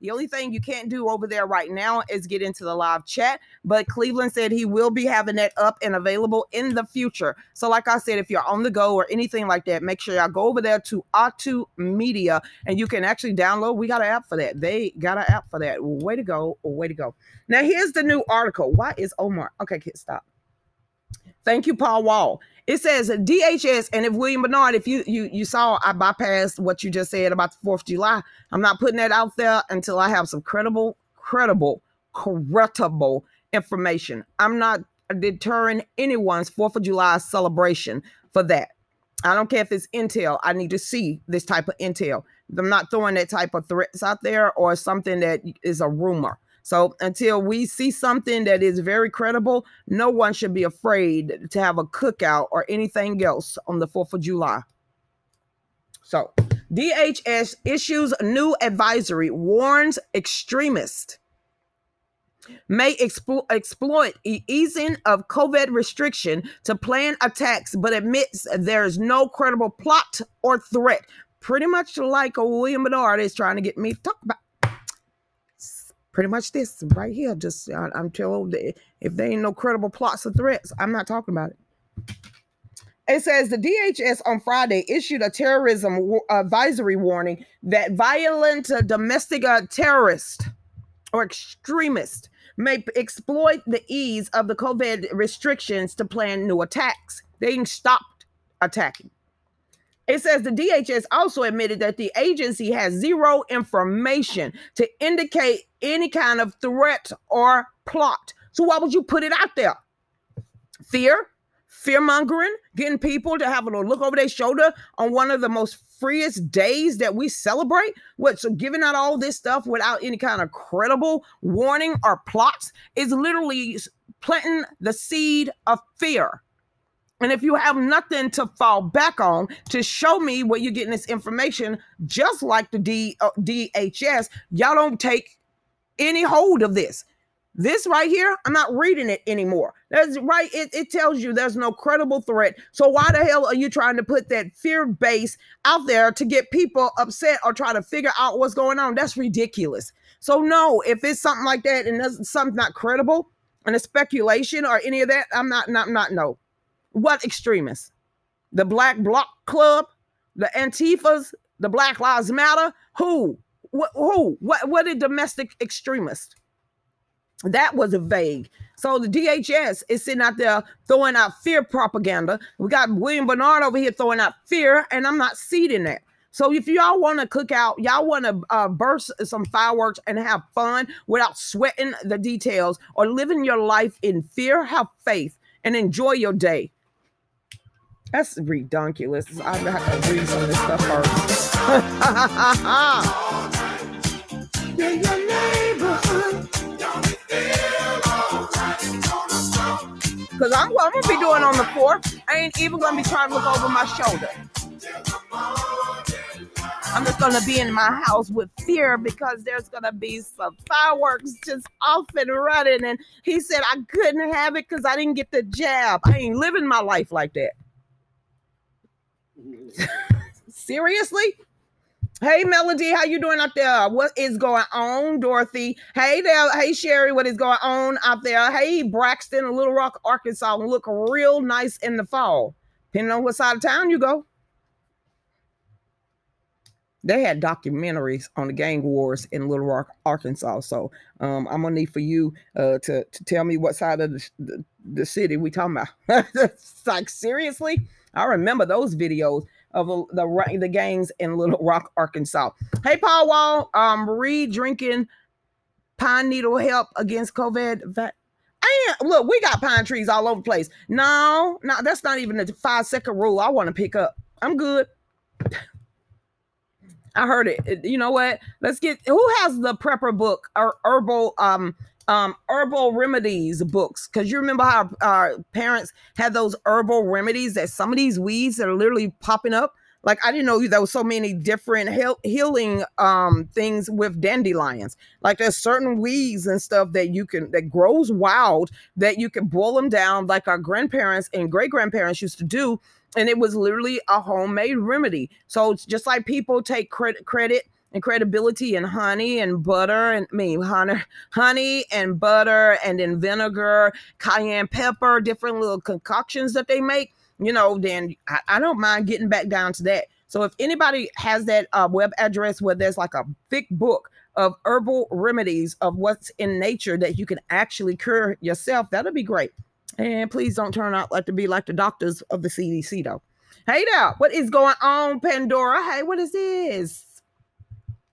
The only thing you can't do over there right now is get into the live chat. But Cleveland said he will be having that up and available in the future. So, like I said, if you're on the go or anything like that, make sure y'all go over there to Atu Media and you can actually download. We got an app for that. They got an app for that. Way to go. Way to go. Now, here's the new article. Why is Omar? Okay, kid, stop. Thank you, Paul Wall. It says DHS, and if William Bernard, if you you you saw, I bypassed what you just said about the Fourth of July. I'm not putting that out there until I have some credible, credible, credible information. I'm not deterring anyone's Fourth of July celebration for that. I don't care if it's intel. I need to see this type of intel. I'm not throwing that type of threats out there or something that is a rumor. So until we see something that is very credible, no one should be afraid to have a cookout or anything else on the 4th of July. So DHS issues new advisory, warns extremists may explo- exploit easing of COVID restriction to plan attacks, but admits there is no credible plot or threat. Pretty much like a William Bernard is trying to get me to talk about pretty much this right here. Just I, am told if there ain't no credible plots or threats, I'm not talking about it. It says the DHS on Friday issued a terrorism advisory warning that violent uh, domestic uh, terrorist or extremist may exploit the ease of the COVID restrictions to plan new attacks. They ain't stopped attacking. It says the DHS also admitted that the agency has zero information to indicate any kind of threat or plot. So why would you put it out there? Fear, fear mongering, getting people to have a little look over their shoulder on one of the most freest days that we celebrate. What so giving out all this stuff without any kind of credible warning or plots is literally planting the seed of fear. And if you have nothing to fall back on to show me where you're getting this information, just like the D, uh, DHS, y'all don't take any hold of this. This right here, I'm not reading it anymore. That's right. It, it tells you there's no credible threat. So why the hell are you trying to put that fear base out there to get people upset or try to figure out what's going on? That's ridiculous. So no, if it's something like that and there's something not credible and a speculation or any of that, I'm not not not no. What extremists? The Black Bloc Club, the Antifas, the Black Lives Matter. Who? What? Who? What? What? A domestic extremist? That was a vague. So the DHS is sitting out there throwing out fear propaganda. We got William Bernard over here throwing out fear, and I'm not seeding that. So if y'all want to cook out, y'all want to uh, burst some fireworks and have fun without sweating the details or living your life in fear, have faith and enjoy your day. That's redonkulous. I have to read some of this stuff first. Because I'm, I'm going to be doing on the 4th. I ain't even to be trying to look over my shoulder. I'm just to be in my house with fear because there's to be some fireworks just off and running. And he said I couldn't have it because I didn't get the jab. I ain't living my life like that. Seriously? Hey Melody, how you doing out there? What is going on, Dorothy? Hey there, hey Sherry, what is going on out there? Hey Braxton, Little Rock, Arkansas, look real nice in the fall. Depending on what side of town you go. They had documentaries on the gang wars in Little Rock, Arkansas. So um, I'm gonna need for you uh, to to tell me what side of the, the, the city we talking about. like seriously. I remember those videos of the, the, the gangs in Little Rock, Arkansas. Hey, Paul Wall, um, Marie drinking pine needle help against COVID. And look, we got pine trees all over the place. No, no, that's not even a five second rule I want to pick up. I'm good. I heard it. You know what? Let's get who has the prepper book or herbal um um, herbal remedies books because you remember how our parents had those herbal remedies that some of these weeds that are literally popping up. Like I didn't know there was so many different heal- healing um, things with dandelions. Like there's certain weeds and stuff that you can that grows wild that you can boil them down, like our grandparents and great grandparents used to do, and it was literally a homemade remedy. So it's just like people take credit credit and credibility in honey and butter and I mean honey, honey and butter and then vinegar, cayenne pepper, different little concoctions that they make, you know, then I, I don't mind getting back down to that. So if anybody has that uh, web address where there's like a thick book of herbal remedies of what's in nature that you can actually cure yourself, that'll be great. And please don't turn out like to be like the doctors of the CDC though. Hey there, what is going on, Pandora? Hey, what is this?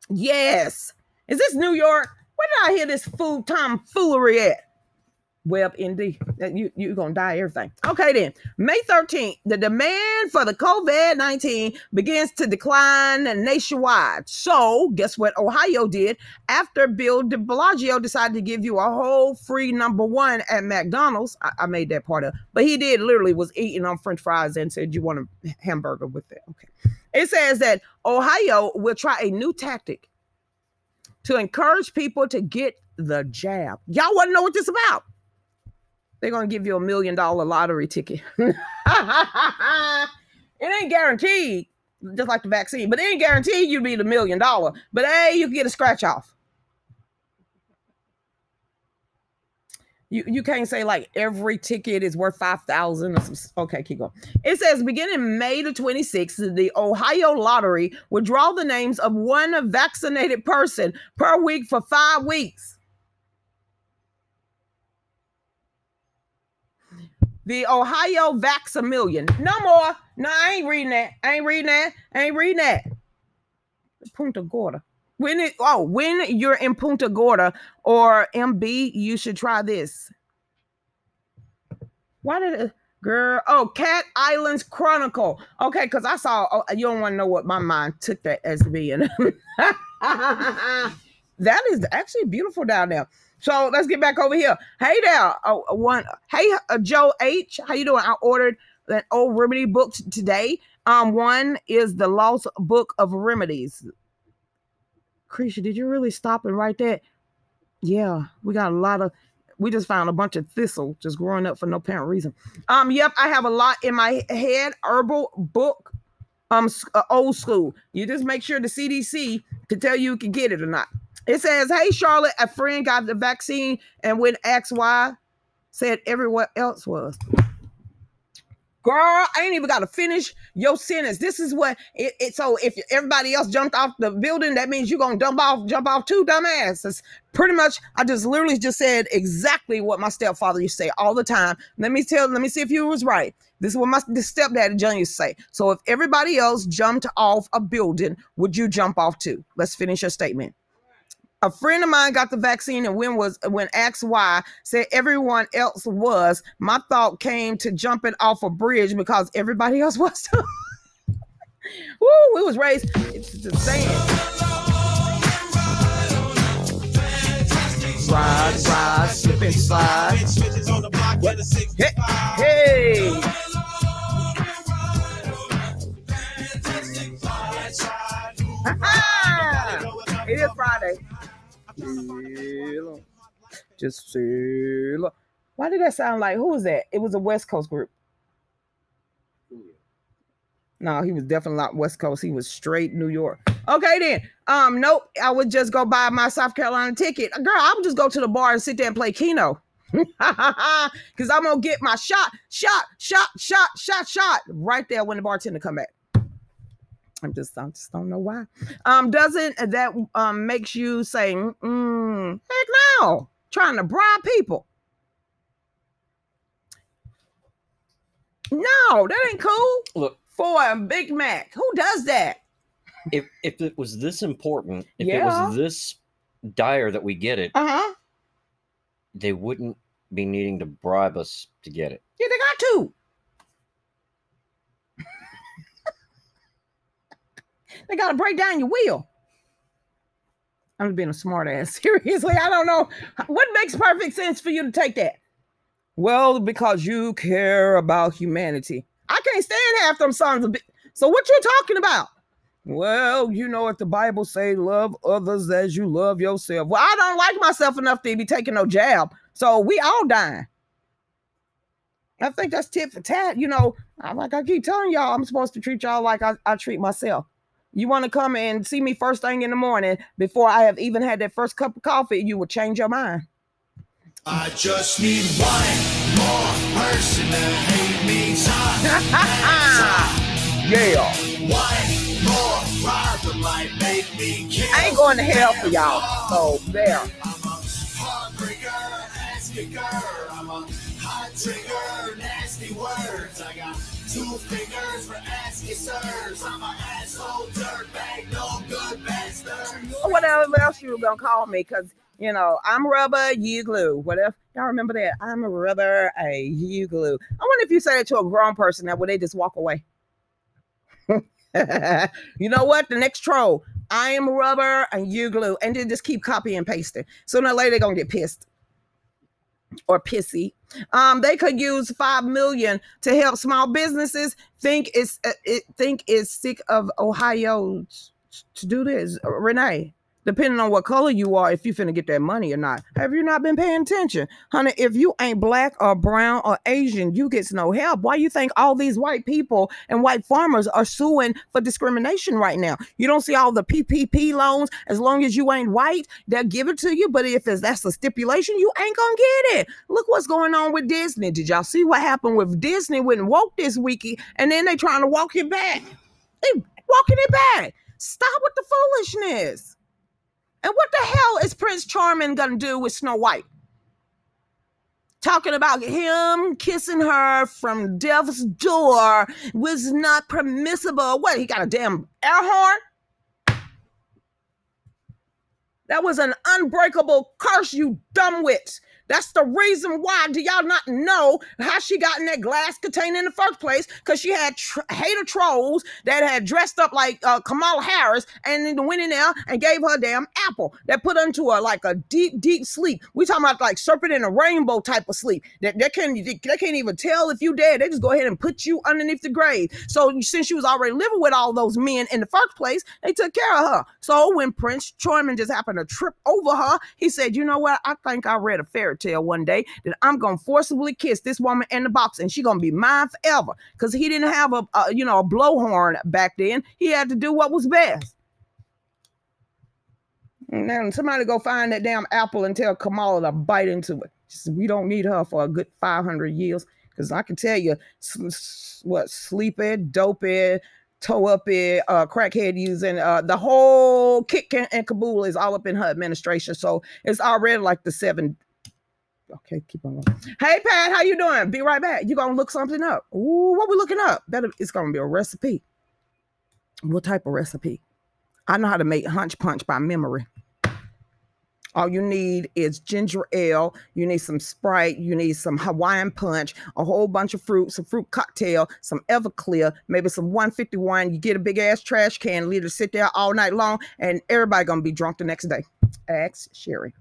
Yes. Is this New York? Where did I hear this fool tomfoolery at? WebMD. You you're gonna die everything. Okay then. May 13th, the demand for the COVID-19 begins to decline nationwide. So guess what Ohio did after Bill de Blasio decided to give you a whole free number one at McDonald's. I, I made that part up, but he did literally was eating on French fries and said, You want a hamburger with that? Okay. It says that Ohio will try a new tactic to encourage people to get the jab. Y'all want to know what this about? they're to give you a million dollar lottery ticket. it ain't guaranteed, just like the vaccine, but it ain't guaranteed you'd be the million dollar. But hey, you can get a scratch off. You, you can't say like every ticket is worth 5000 okay keep going it says beginning may the 26th the ohio lottery will draw the names of one vaccinated person per week for five weeks the Ohio Vax a Million. No more. No, I ain't reading that. I ain't reading that. I ain't reading that. Punta Gorda. When it oh, when you're in Punta Gorda or MB, you should try this. Why did it girl? Oh, Cat Islands Chronicle. Okay, because I saw oh, you don't want to know what my mind took that as being. that is actually beautiful down there. So let's get back over here. Hey there, uh, one. Hey, uh, Joe H. How you doing? I ordered an old remedy book today. Um, one is the Lost Book of Remedies. Creature, did you really stop and write that? Yeah, we got a lot of. We just found a bunch of thistle just growing up for no apparent reason. Um, yep, I have a lot in my head. Herbal book, um, uh, old school. You just make sure the CDC can tell you you can get it or not. It says, Hey, Charlotte, a friend got the vaccine and when asked why, said everyone else was. Girl, I ain't even got to finish your sentence. This is what it, it, so if everybody else jumped off the building, that means you're gonna jump off, jump off too, dumbass. pretty much I just literally just said exactly what my stepfather used to say all the time. Let me tell, let me see if you was right. This is what my stepdaddy John used to say. So if everybody else jumped off a building, would you jump off too? Let's finish your statement a friend of mine got the vaccine and when was when asked why said everyone else was my thought came to jumping off a bridge because everybody else was Woo, we was raised it's the same ride ride slip and slide hey, hey. it is Friday. Just sail. Why did that sound like who was that? It was a West Coast group. No, he was definitely not West Coast. He was straight New York. Okay, then. Um, nope. I would just go buy my South Carolina ticket. Girl, I would just go to the bar and sit there and play Keno. Cause I'm gonna get my shot, shot, shot, shot, shot, shot right there when the bartender come back. I'm just, I just don't know why. Um, doesn't that um makes you say, mm, heck no, trying to bribe people? No, that ain't cool. Look, for a Big Mac, who does that? If if it was this important, if yeah. it was this dire that we get it, uh huh, they wouldn't be needing to bribe us to get it. Yeah, they got to. They got to break down your wheel. I'm being a smart ass. Seriously, I don't know. What makes perfect sense for you to take that? Well, because you care about humanity. I can't stand half them sons of. So what you talking about? Well, you know what the Bible say, love others as you love yourself. Well, I don't like myself enough to be taking no jab. So we all dying. I think that's tit for tat. You know, I'm like I keep telling y'all, I'm supposed to treat y'all like I, I treat myself. You want to come and see me first thing in the morning before I have even had that first cup of coffee, you will change your mind. I just need one more person to hate me yeah. One more that might make me kill. I ain't going to hell for y'all. So there. I'm a heartbreaker, ask a girl. I'm a hot trigger, nasty words. I got two fingers for asking sirs. I'm an asshole dirtbag, no good bastard. Whatever else you were gonna call me, cause you know I'm rubber, you glue. Whatever y'all remember that? I'm a rubber, a you glue. I wonder if you say it to a grown person, that would they just walk away? you know what? The next troll, I am rubber and you glue, and then just keep copy and pasting. Sooner or later, they're gonna get pissed or pissy. Um, they could use five million to help small businesses. Think is uh, it, think is sick of Ohio to do this. Renee, depending on what color you are, if you finna get that money or not. Have you not been paying attention? Honey, if you ain't black or brown or Asian, you gets no help. Why you think all these white people and white farmers are suing for discrimination right now? You don't see all the PPP loans. As long as you ain't white, they'll give it to you. But if that's a stipulation, you ain't gonna get it. Look what's going on with Disney. Did y'all see what happened with Disney when woke this weeky and then they trying to walk it back? They walking it back. Stop with the foolishness. And what the hell is Prince Charming gonna do with Snow White? Talking about him kissing her from death's door was not permissible. What, he got a damn air horn? That was an unbreakable curse, you dumbwits. That's the reason why. Do y'all not know how she got in that glass container in the first place? Because she had tr- hater trolls that had dressed up like uh, Kamala Harris and then went in there and gave her a damn apple that put her into a like a deep, deep sleep. We talking about like serpent in a rainbow type of sleep. That they can't they, they can't even tell if you dead. They just go ahead and put you underneath the grave. So since she was already living with all those men in the first place, they took care of her. So when Prince Charming just happened to trip over her, he said, "You know what? I think I read a fairy tale one day that I'm gonna forcibly kiss this woman in the box and she gonna be mine forever. Because he didn't have a, a you know a blowhorn back then. He had to do what was best. And then somebody go find that damn apple and tell Kamala to bite into it. we don't need her for a good 500 years. Because I can tell you, what, sleepy, dopey, toe up it, uh, crackhead using uh, the whole kick and caboodle is all up in her administration. So it's already like the seven Okay, keep on going. Hey Pat, how you doing? Be right back. You gonna look something up. Ooh, what we looking up? Better it's gonna be a recipe. What type of recipe? I know how to make hunch punch by memory. All you need is ginger ale. You need some Sprite. You need some Hawaiian punch, a whole bunch of fruit, some fruit cocktail, some Everclear, maybe some 151. You get a big ass trash can, leave it sit there all night long, and everybody gonna be drunk the next day. Ask Sherry.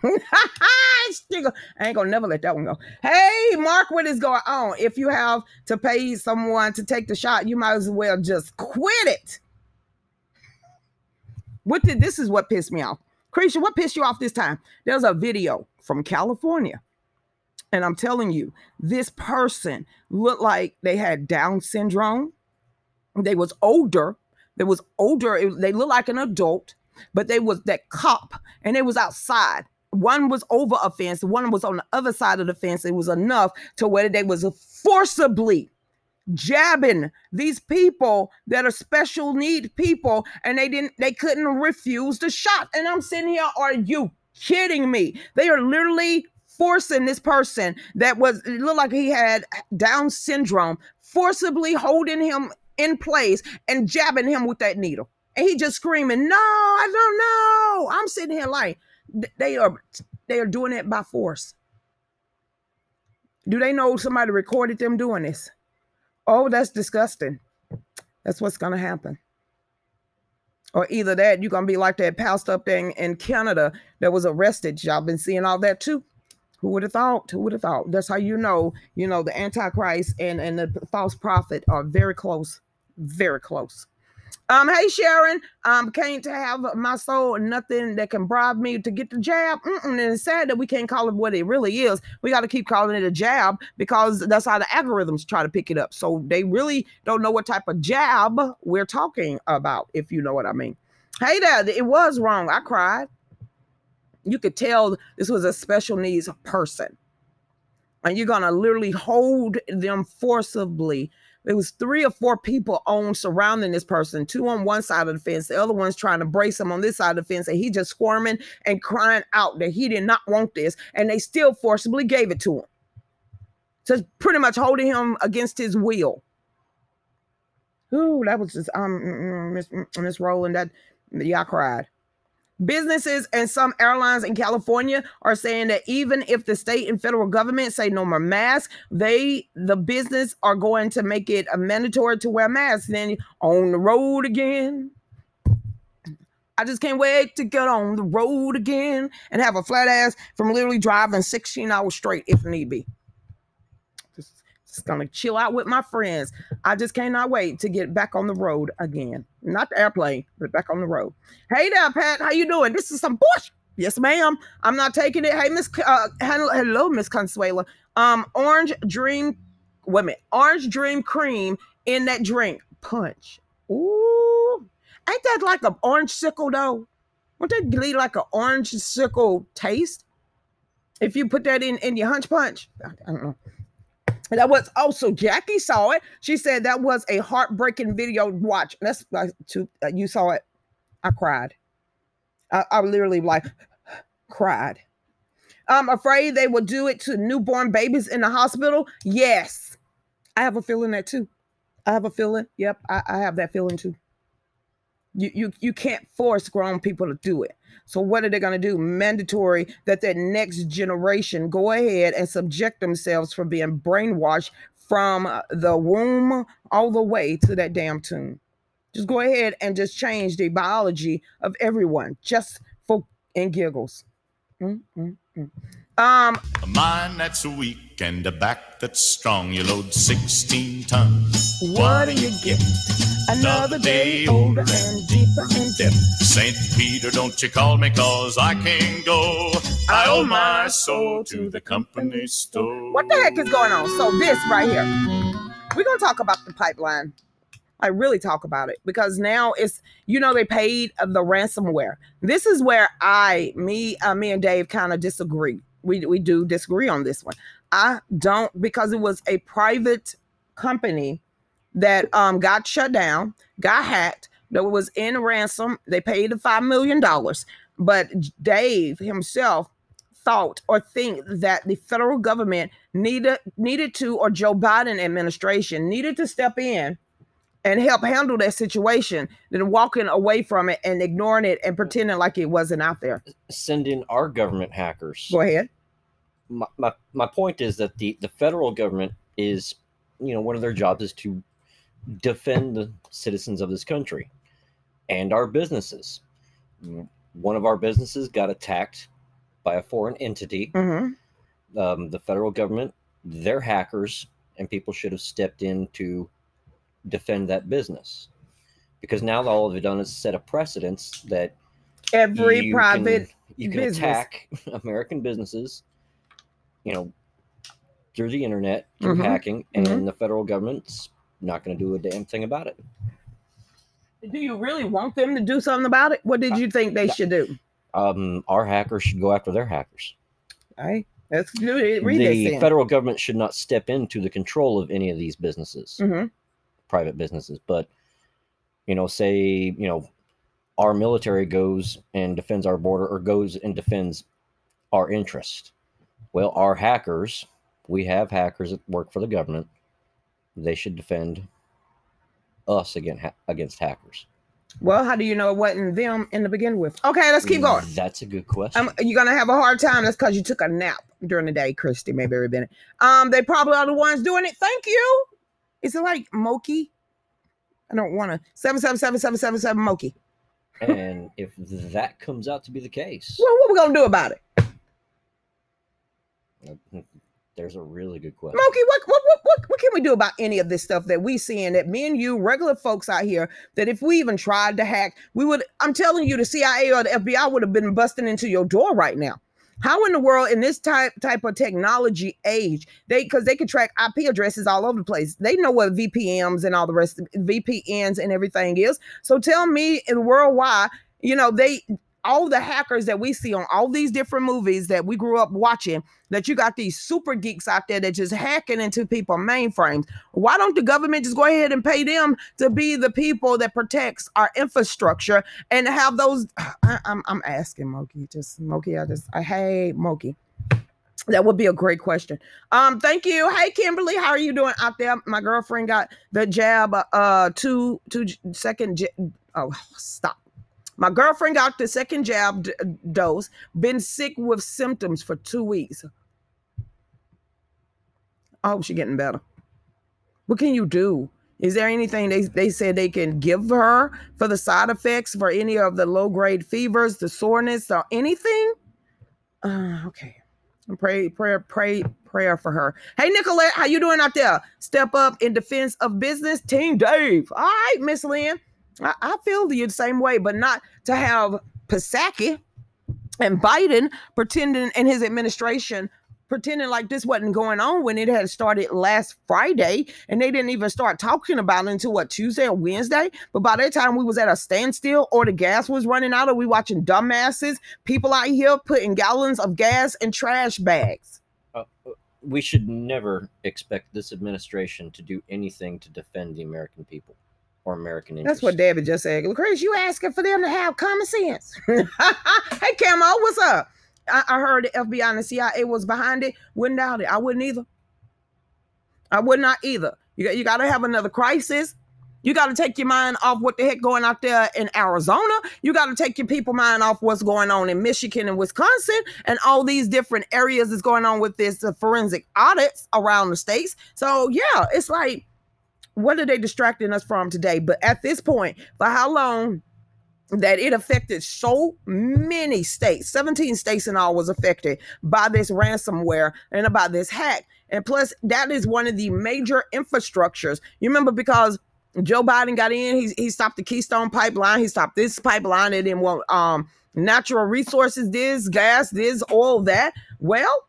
I ain't gonna never let that one go. Hey, Mark, what is going on? If you have to pay someone to take the shot, you might as well just quit it. What did this is what pissed me off. Creature, what pissed you off this time? There's a video from California. And I'm telling you, this person looked like they had Down syndrome. They was older. They was older. They looked like an adult, but they was that cop and they was outside one was over a fence, one was on the other side of the fence. It was enough to where they was forcibly jabbing these people that are special need people, and they didn't, they couldn't refuse the shot. And I'm sitting here, are you kidding me? They are literally forcing this person that was it looked like he had Down syndrome, forcibly holding him in place and jabbing him with that needle. And he just screaming, No, I don't know. I'm sitting here like, they are they are doing it by force. Do they know somebody recorded them doing this? Oh, that's disgusting. That's what's gonna happen. Or either that, you're gonna be like that pastor up in, in Canada that was arrested. Y'all been seeing all that too. Who would have thought? Who would have thought? That's how you know, you know, the Antichrist and, and the false prophet are very close, very close. Um, hey Sharon, um, can't have my soul nothing that can bribe me to get the jab. Mm-mm. And it's sad that we can't call it what it really is. We got to keep calling it a jab because that's how the algorithms try to pick it up. So they really don't know what type of jab we're talking about, if you know what I mean. Hey there, it was wrong. I cried. You could tell this was a special needs person. And you're gonna literally hold them forcibly there was three or four people on surrounding this person, two on one side of the fence, the other one's trying to brace him on this side of the fence, and he just squirming and crying out that he did not want this, and they still forcibly gave it to him. Just pretty much holding him against his will. Ooh, that was just um mm, mm, Miss mm, Miss Rowland. That I cried. Businesses and some airlines in California are saying that even if the state and federal government say no more masks, they the business are going to make it a mandatory to wear masks. Then on the road again. I just can't wait to get on the road again and have a flat ass from literally driving 16 hours straight if need be just gonna chill out with my friends. I just cannot wait to get back on the road again. Not the airplane, but back on the road. Hey there, Pat. How you doing? This is some bush. Yes, ma'am. I'm not taking it. Hey, Miss. Uh, hello, Miss Consuela. Um, orange dream. Women, orange dream cream in that drink. Punch. Ooh, ain't that like an orange sickle though? Won't that leave like an orange sickle taste? If you put that in in your hunch punch, I don't know. That was also Jackie saw it. She said that was a heartbreaking video. Watch. That's like to, uh, you saw it. I cried. I, I literally like cried. I'm afraid they will do it to newborn babies in the hospital. Yes, I have a feeling that too. I have a feeling. Yep, I, I have that feeling too. You you you can't force grown people to do it. So what are they going to do? Mandatory that that next generation go ahead and subject themselves for being brainwashed from uh, the womb all the way to that damn tomb. Just go ahead and just change the biology of everyone just for and giggles. Mm-mm-mm. Um, a mind that's weak and a back that's strong. You load 16 tons. What do you get? Another day older and deeper in debt. St. Peter, don't you call me, cause I can't go. I owe my soul to the company store. What the heck is going on? So, this right here, we're going to talk about the pipeline. I really talk about it because now it's you know they paid the ransomware. This is where I, me, uh, me and Dave kind of disagree. We we do disagree on this one. I don't because it was a private company that um, got shut down, got hacked, that was in ransom. They paid the $5 million. But Dave himself thought or think that the federal government needed needed to or Joe Biden administration needed to step in and help handle that situation than walking away from it and ignoring it and pretending like it wasn't out there. Send in our government hackers. Go ahead. My, my, my point is that the, the federal government is, you know, one of their jobs is to defend the citizens of this country and our businesses. One of our businesses got attacked by a foreign entity. Mm-hmm. Um, the federal government, they're hackers, and people should have stepped in to defend that business. Because now all they've done is set a precedence that every private can, you can business. attack American businesses, you know, through the internet, through mm-hmm. hacking, and mm-hmm. the federal government's not going to do a damn thing about it. Do you really want them to do something about it? What did you think they should do? Um, our hackers should go after their hackers. Right. Let's do it. Read the federal government should not step into the control of any of these businesses, mm-hmm. private businesses. But you know, say you know, our military goes and defends our border, or goes and defends our interest. Well, our hackers, we have hackers that work for the government they should defend us against against hackers. Well, how do you know it wasn't them in the begin with? Okay, let's keep going. That's a good question. Um, you're gonna have a hard time. That's because you took a nap during the day, Christy Mayberry Bennett. Um, they probably are the ones doing it. Thank you. Is it like Moki? I don't want to seven seven seven seven seven seven Moki. and if that comes out to be the case, well, what are we gonna do about it? There's a really good question. Moki, what what what what can we do about any of this stuff that we seeing that me and you, regular folks out here, that if we even tried to hack, we would, I'm telling you, the CIA or the FBI would have been busting into your door right now. How in the world in this type type of technology age, they because they can track IP addresses all over the place. They know what VPNs and all the rest of VPNs and everything is. So tell me in the world why, you know, they all the hackers that we see on all these different movies that we grew up watching, that you got these super geeks out there that just hacking into people mainframes. Why don't the government just go ahead and pay them to be the people that protects our infrastructure and have those? I, am I'm, I'm asking Moki, just Moki, I just I hey Moki. That would be a great question. Um, thank you. Hey Kimberly, how are you doing out there? My girlfriend got the jab, uh, two two second. oh, stop my girlfriend got the second jab d- dose, been sick with symptoms for two weeks. I hope she's getting better. What can you do? Is there anything they, they said they can give her for the side effects for any of the low grade fevers, the soreness, or anything? Uh, okay. Pray, prayer, pray, prayer for her. Hey, Nicolette, how you doing out there? Step up in defense of business, Team Dave. All right, Miss Lynn. I, I feel the same way, but not to have Psaki and Biden pretending in his administration pretending like this wasn't going on when it had started last Friday and they didn't even start talking about it until what Tuesday or Wednesday. But by that time we was at a standstill or the gas was running out or we watching dumbasses, people out here putting gallons of gas in trash bags. Uh, uh we should never expect this administration to do anything to defend the American people or American That's what David just said. Chris, you asking for them to have common sense. hey, Camo, what's up? I, I, heard the FBI and the CIA was behind it. Wouldn't doubt it. I wouldn't either. I would not either. You got, you got to have another crisis. You got to take your mind off what the heck going out there in Arizona. You got to take your people mind off what's going on in Michigan and Wisconsin and all these different areas that's going on with this uh, forensic audits around the states. So yeah, it's like what are they distracting us from today? But at this point, for how long that it affected so many states 17 states in all was affected by this ransomware and about this hack. And plus that is one of the major infrastructures. You remember because joe biden got in he, he stopped the keystone pipeline he stopped this pipeline and then well um natural resources this gas this oil that. Well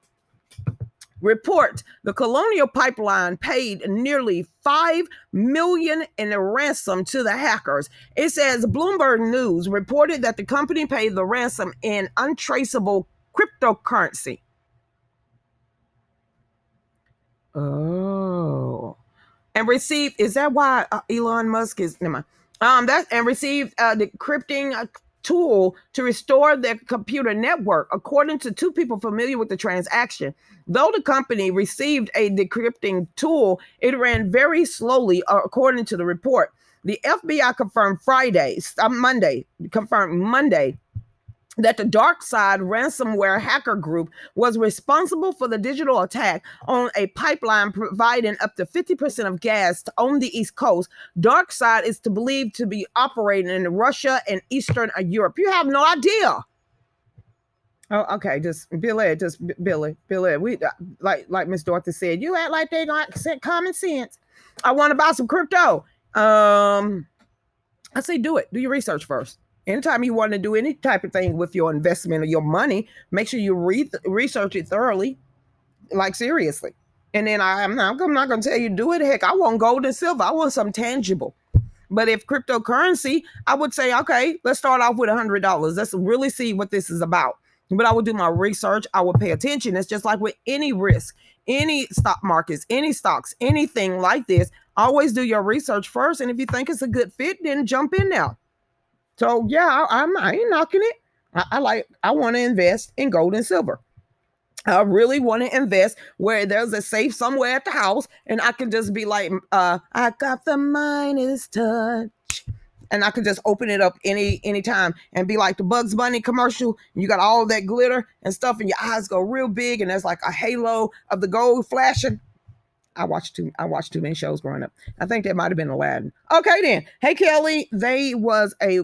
report the colonial pipeline paid nearly 5 million in a ransom to the hackers. It says bloomberg news reported that the company paid the ransom in untraceable cryptocurrency. Oh. And received is that why uh, elon musk is never mind. um that and received uh decrypting uh, tool to restore their computer network, according to two people familiar with the transaction. Though the company received a decrypting tool, it ran very slowly, uh, according to the report. The FBI confirmed Friday, uh, Monday, confirmed Monday that the DarkSide ransomware hacker group was responsible for the digital attack on a pipeline providing up to 50% of gas on the East Coast. DarkSide is to believed to be operating in Russia and Eastern Europe. You have no idea. Oh, okay. Just Billy, just Billy, Billy. We uh, like like Miss Dorothy said. You act like they got common sense. I want to buy some crypto. Um, I say do it. Do your research first anytime you want to do any type of thing with your investment or your money, make sure you read research it thoroughly, like seriously. And then I, am not, I'm not going to tell you do it. Heck, I want gold and silver. I want something tangible. But if cryptocurrency, I would say, okay, let's start off with a hundred dollars. Let's really see what this is about. But I would do my research. I would pay attention. It's just like with any risk, any stock markets, any stocks, anything like this. Always do your research first. And if you think it's a good fit, then jump in now. So yeah, I, am I ain't knocking it. I, I like I want to invest in gold and silver. I really want to invest where there's a safe somewhere at the house, and I can just be like, uh, I got the Midas touch. And I can just open it up any anytime and be like the Bugs Bunny commercial. You got all that glitter and stuff, and your eyes go real big, and there's like a halo of the gold flashing. I watched too I watched too many shows growing up. I think that might have been Aladdin. Okay then. Hey Kelly, they was a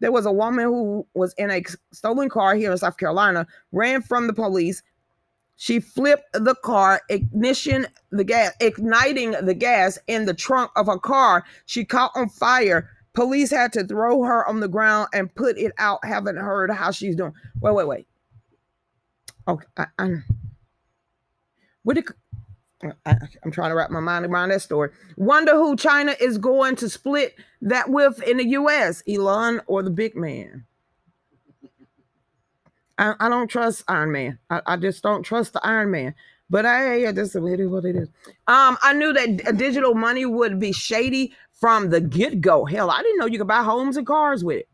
there was a woman who was in a stolen car here in South Carolina, ran from the police, She flipped the car, ignition the gas, igniting the gas in the trunk of her car. She caught on fire. Police had to throw her on the ground and put it out. Haven't heard how she's doing. Wait, wait, wait. Okay, I, I, what did I, am trying to wrap my mind around that story. Wonder who China is going to split that with in the U.S. Elon or the big man. I, I don't trust Iron Man. I, I, just don't trust the Iron Man. But I, I just it is what it is. Um, I knew that digital money would be shady from the get go. Hell, I didn't know you could buy homes and cars with it.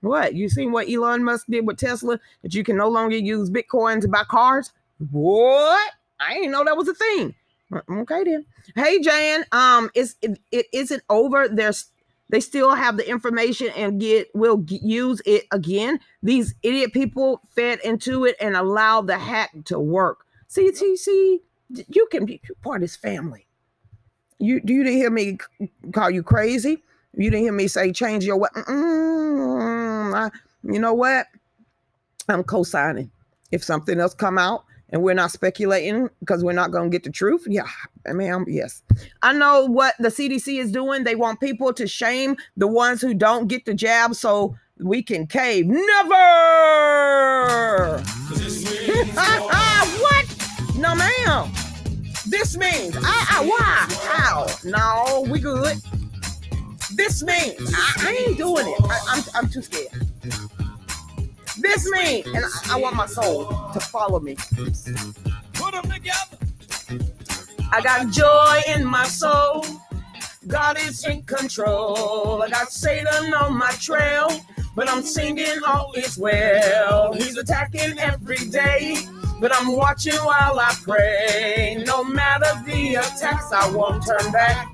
What you seen what Elon Musk did with Tesla that you can no longer use Bitcoin to buy cars? What? I didn't know that was a thing. Uh, okay then. Hey Jan, um, it's it, it isn't over. There's they still have the information and get will use it again. These idiot people fed into it and allow the hack to work. See, see, you can be part of this family. You do you didn't hear me call you crazy? You didn't hear me say change your way. you know what? I'm co-signing. If something else come out, and we're not speculating because we're not going to get the truth. Yeah, I mean, yes. I know what the CDC is doing. They want people to shame the ones who don't get the jab so we can cave. Never! what? No, ma'am. This means, I, I, why? How? No, we good. This means, I, I ain't doing it. I, I'm, I'm too scared. This me, and I, I want my soul to follow me. Put them together. I got joy in my soul. God is in control. I got Satan on my trail, but I'm singing all is well. He's attacking every day, but I'm watching while I pray. No matter the attacks, I won't turn back.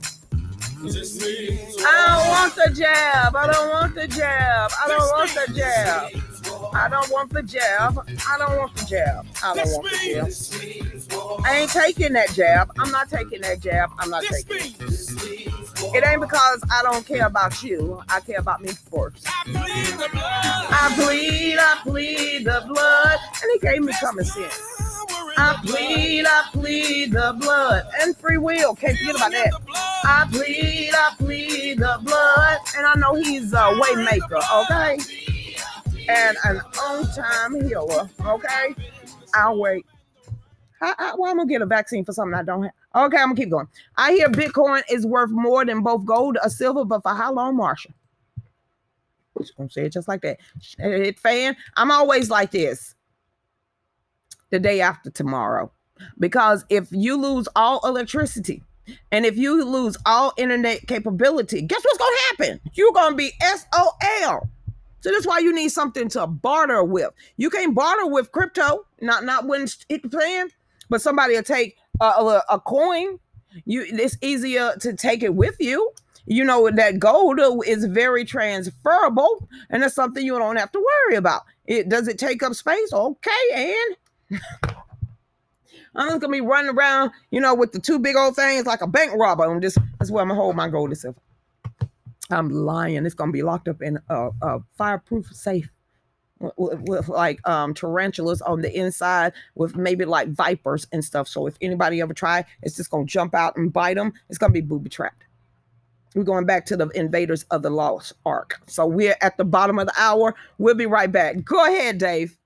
I don't want the jab. I don't want the jab. I don't want the jab. I don't want the jab. I don't want the jab. I don't want the jab. I ain't taking that jab. I'm not taking that jab. I'm not taking it. It ain't because I don't care about you. I care about me first. I bleed, I bleed the blood. And he gave me common sense. I plead, I plead the blood and free will. Can't forget about that. I plead, I plead the blood. And I know he's a waymaker, okay? An on-time healer. Okay, I'll wait. I, I, well, I'm gonna get a vaccine for something I don't have. Okay, I'm gonna keep going. I hear Bitcoin is worth more than both gold or silver, but for how long, Marsha? Just gonna say it just like that. Hit eh, eh, fan. I'm always like this. The day after tomorrow, because if you lose all electricity, and if you lose all internet capability, guess what's gonna happen? You're gonna be SOL. So that's why you need something to barter with. You can't barter with crypto, not not when it's playing, but somebody will take a, a, a coin. You it's easier to take it with you. You know that gold is very transferable, and that's something you don't have to worry about. It does it take up space? Okay, and I'm just gonna be running around, you know, with the two big old things like a bank robber. I'm just that's where I'm gonna hold my gold itself. I'm lying. It's gonna be locked up in a, a fireproof safe with, with, like um tarantulas on the inside with maybe like vipers and stuff. So if anybody ever try, it's just gonna jump out and bite them. It's gonna be booby trapped. We're going back to the invaders of the lost ark. So we're at the bottom of the hour. We'll be right back. Go ahead, Dave.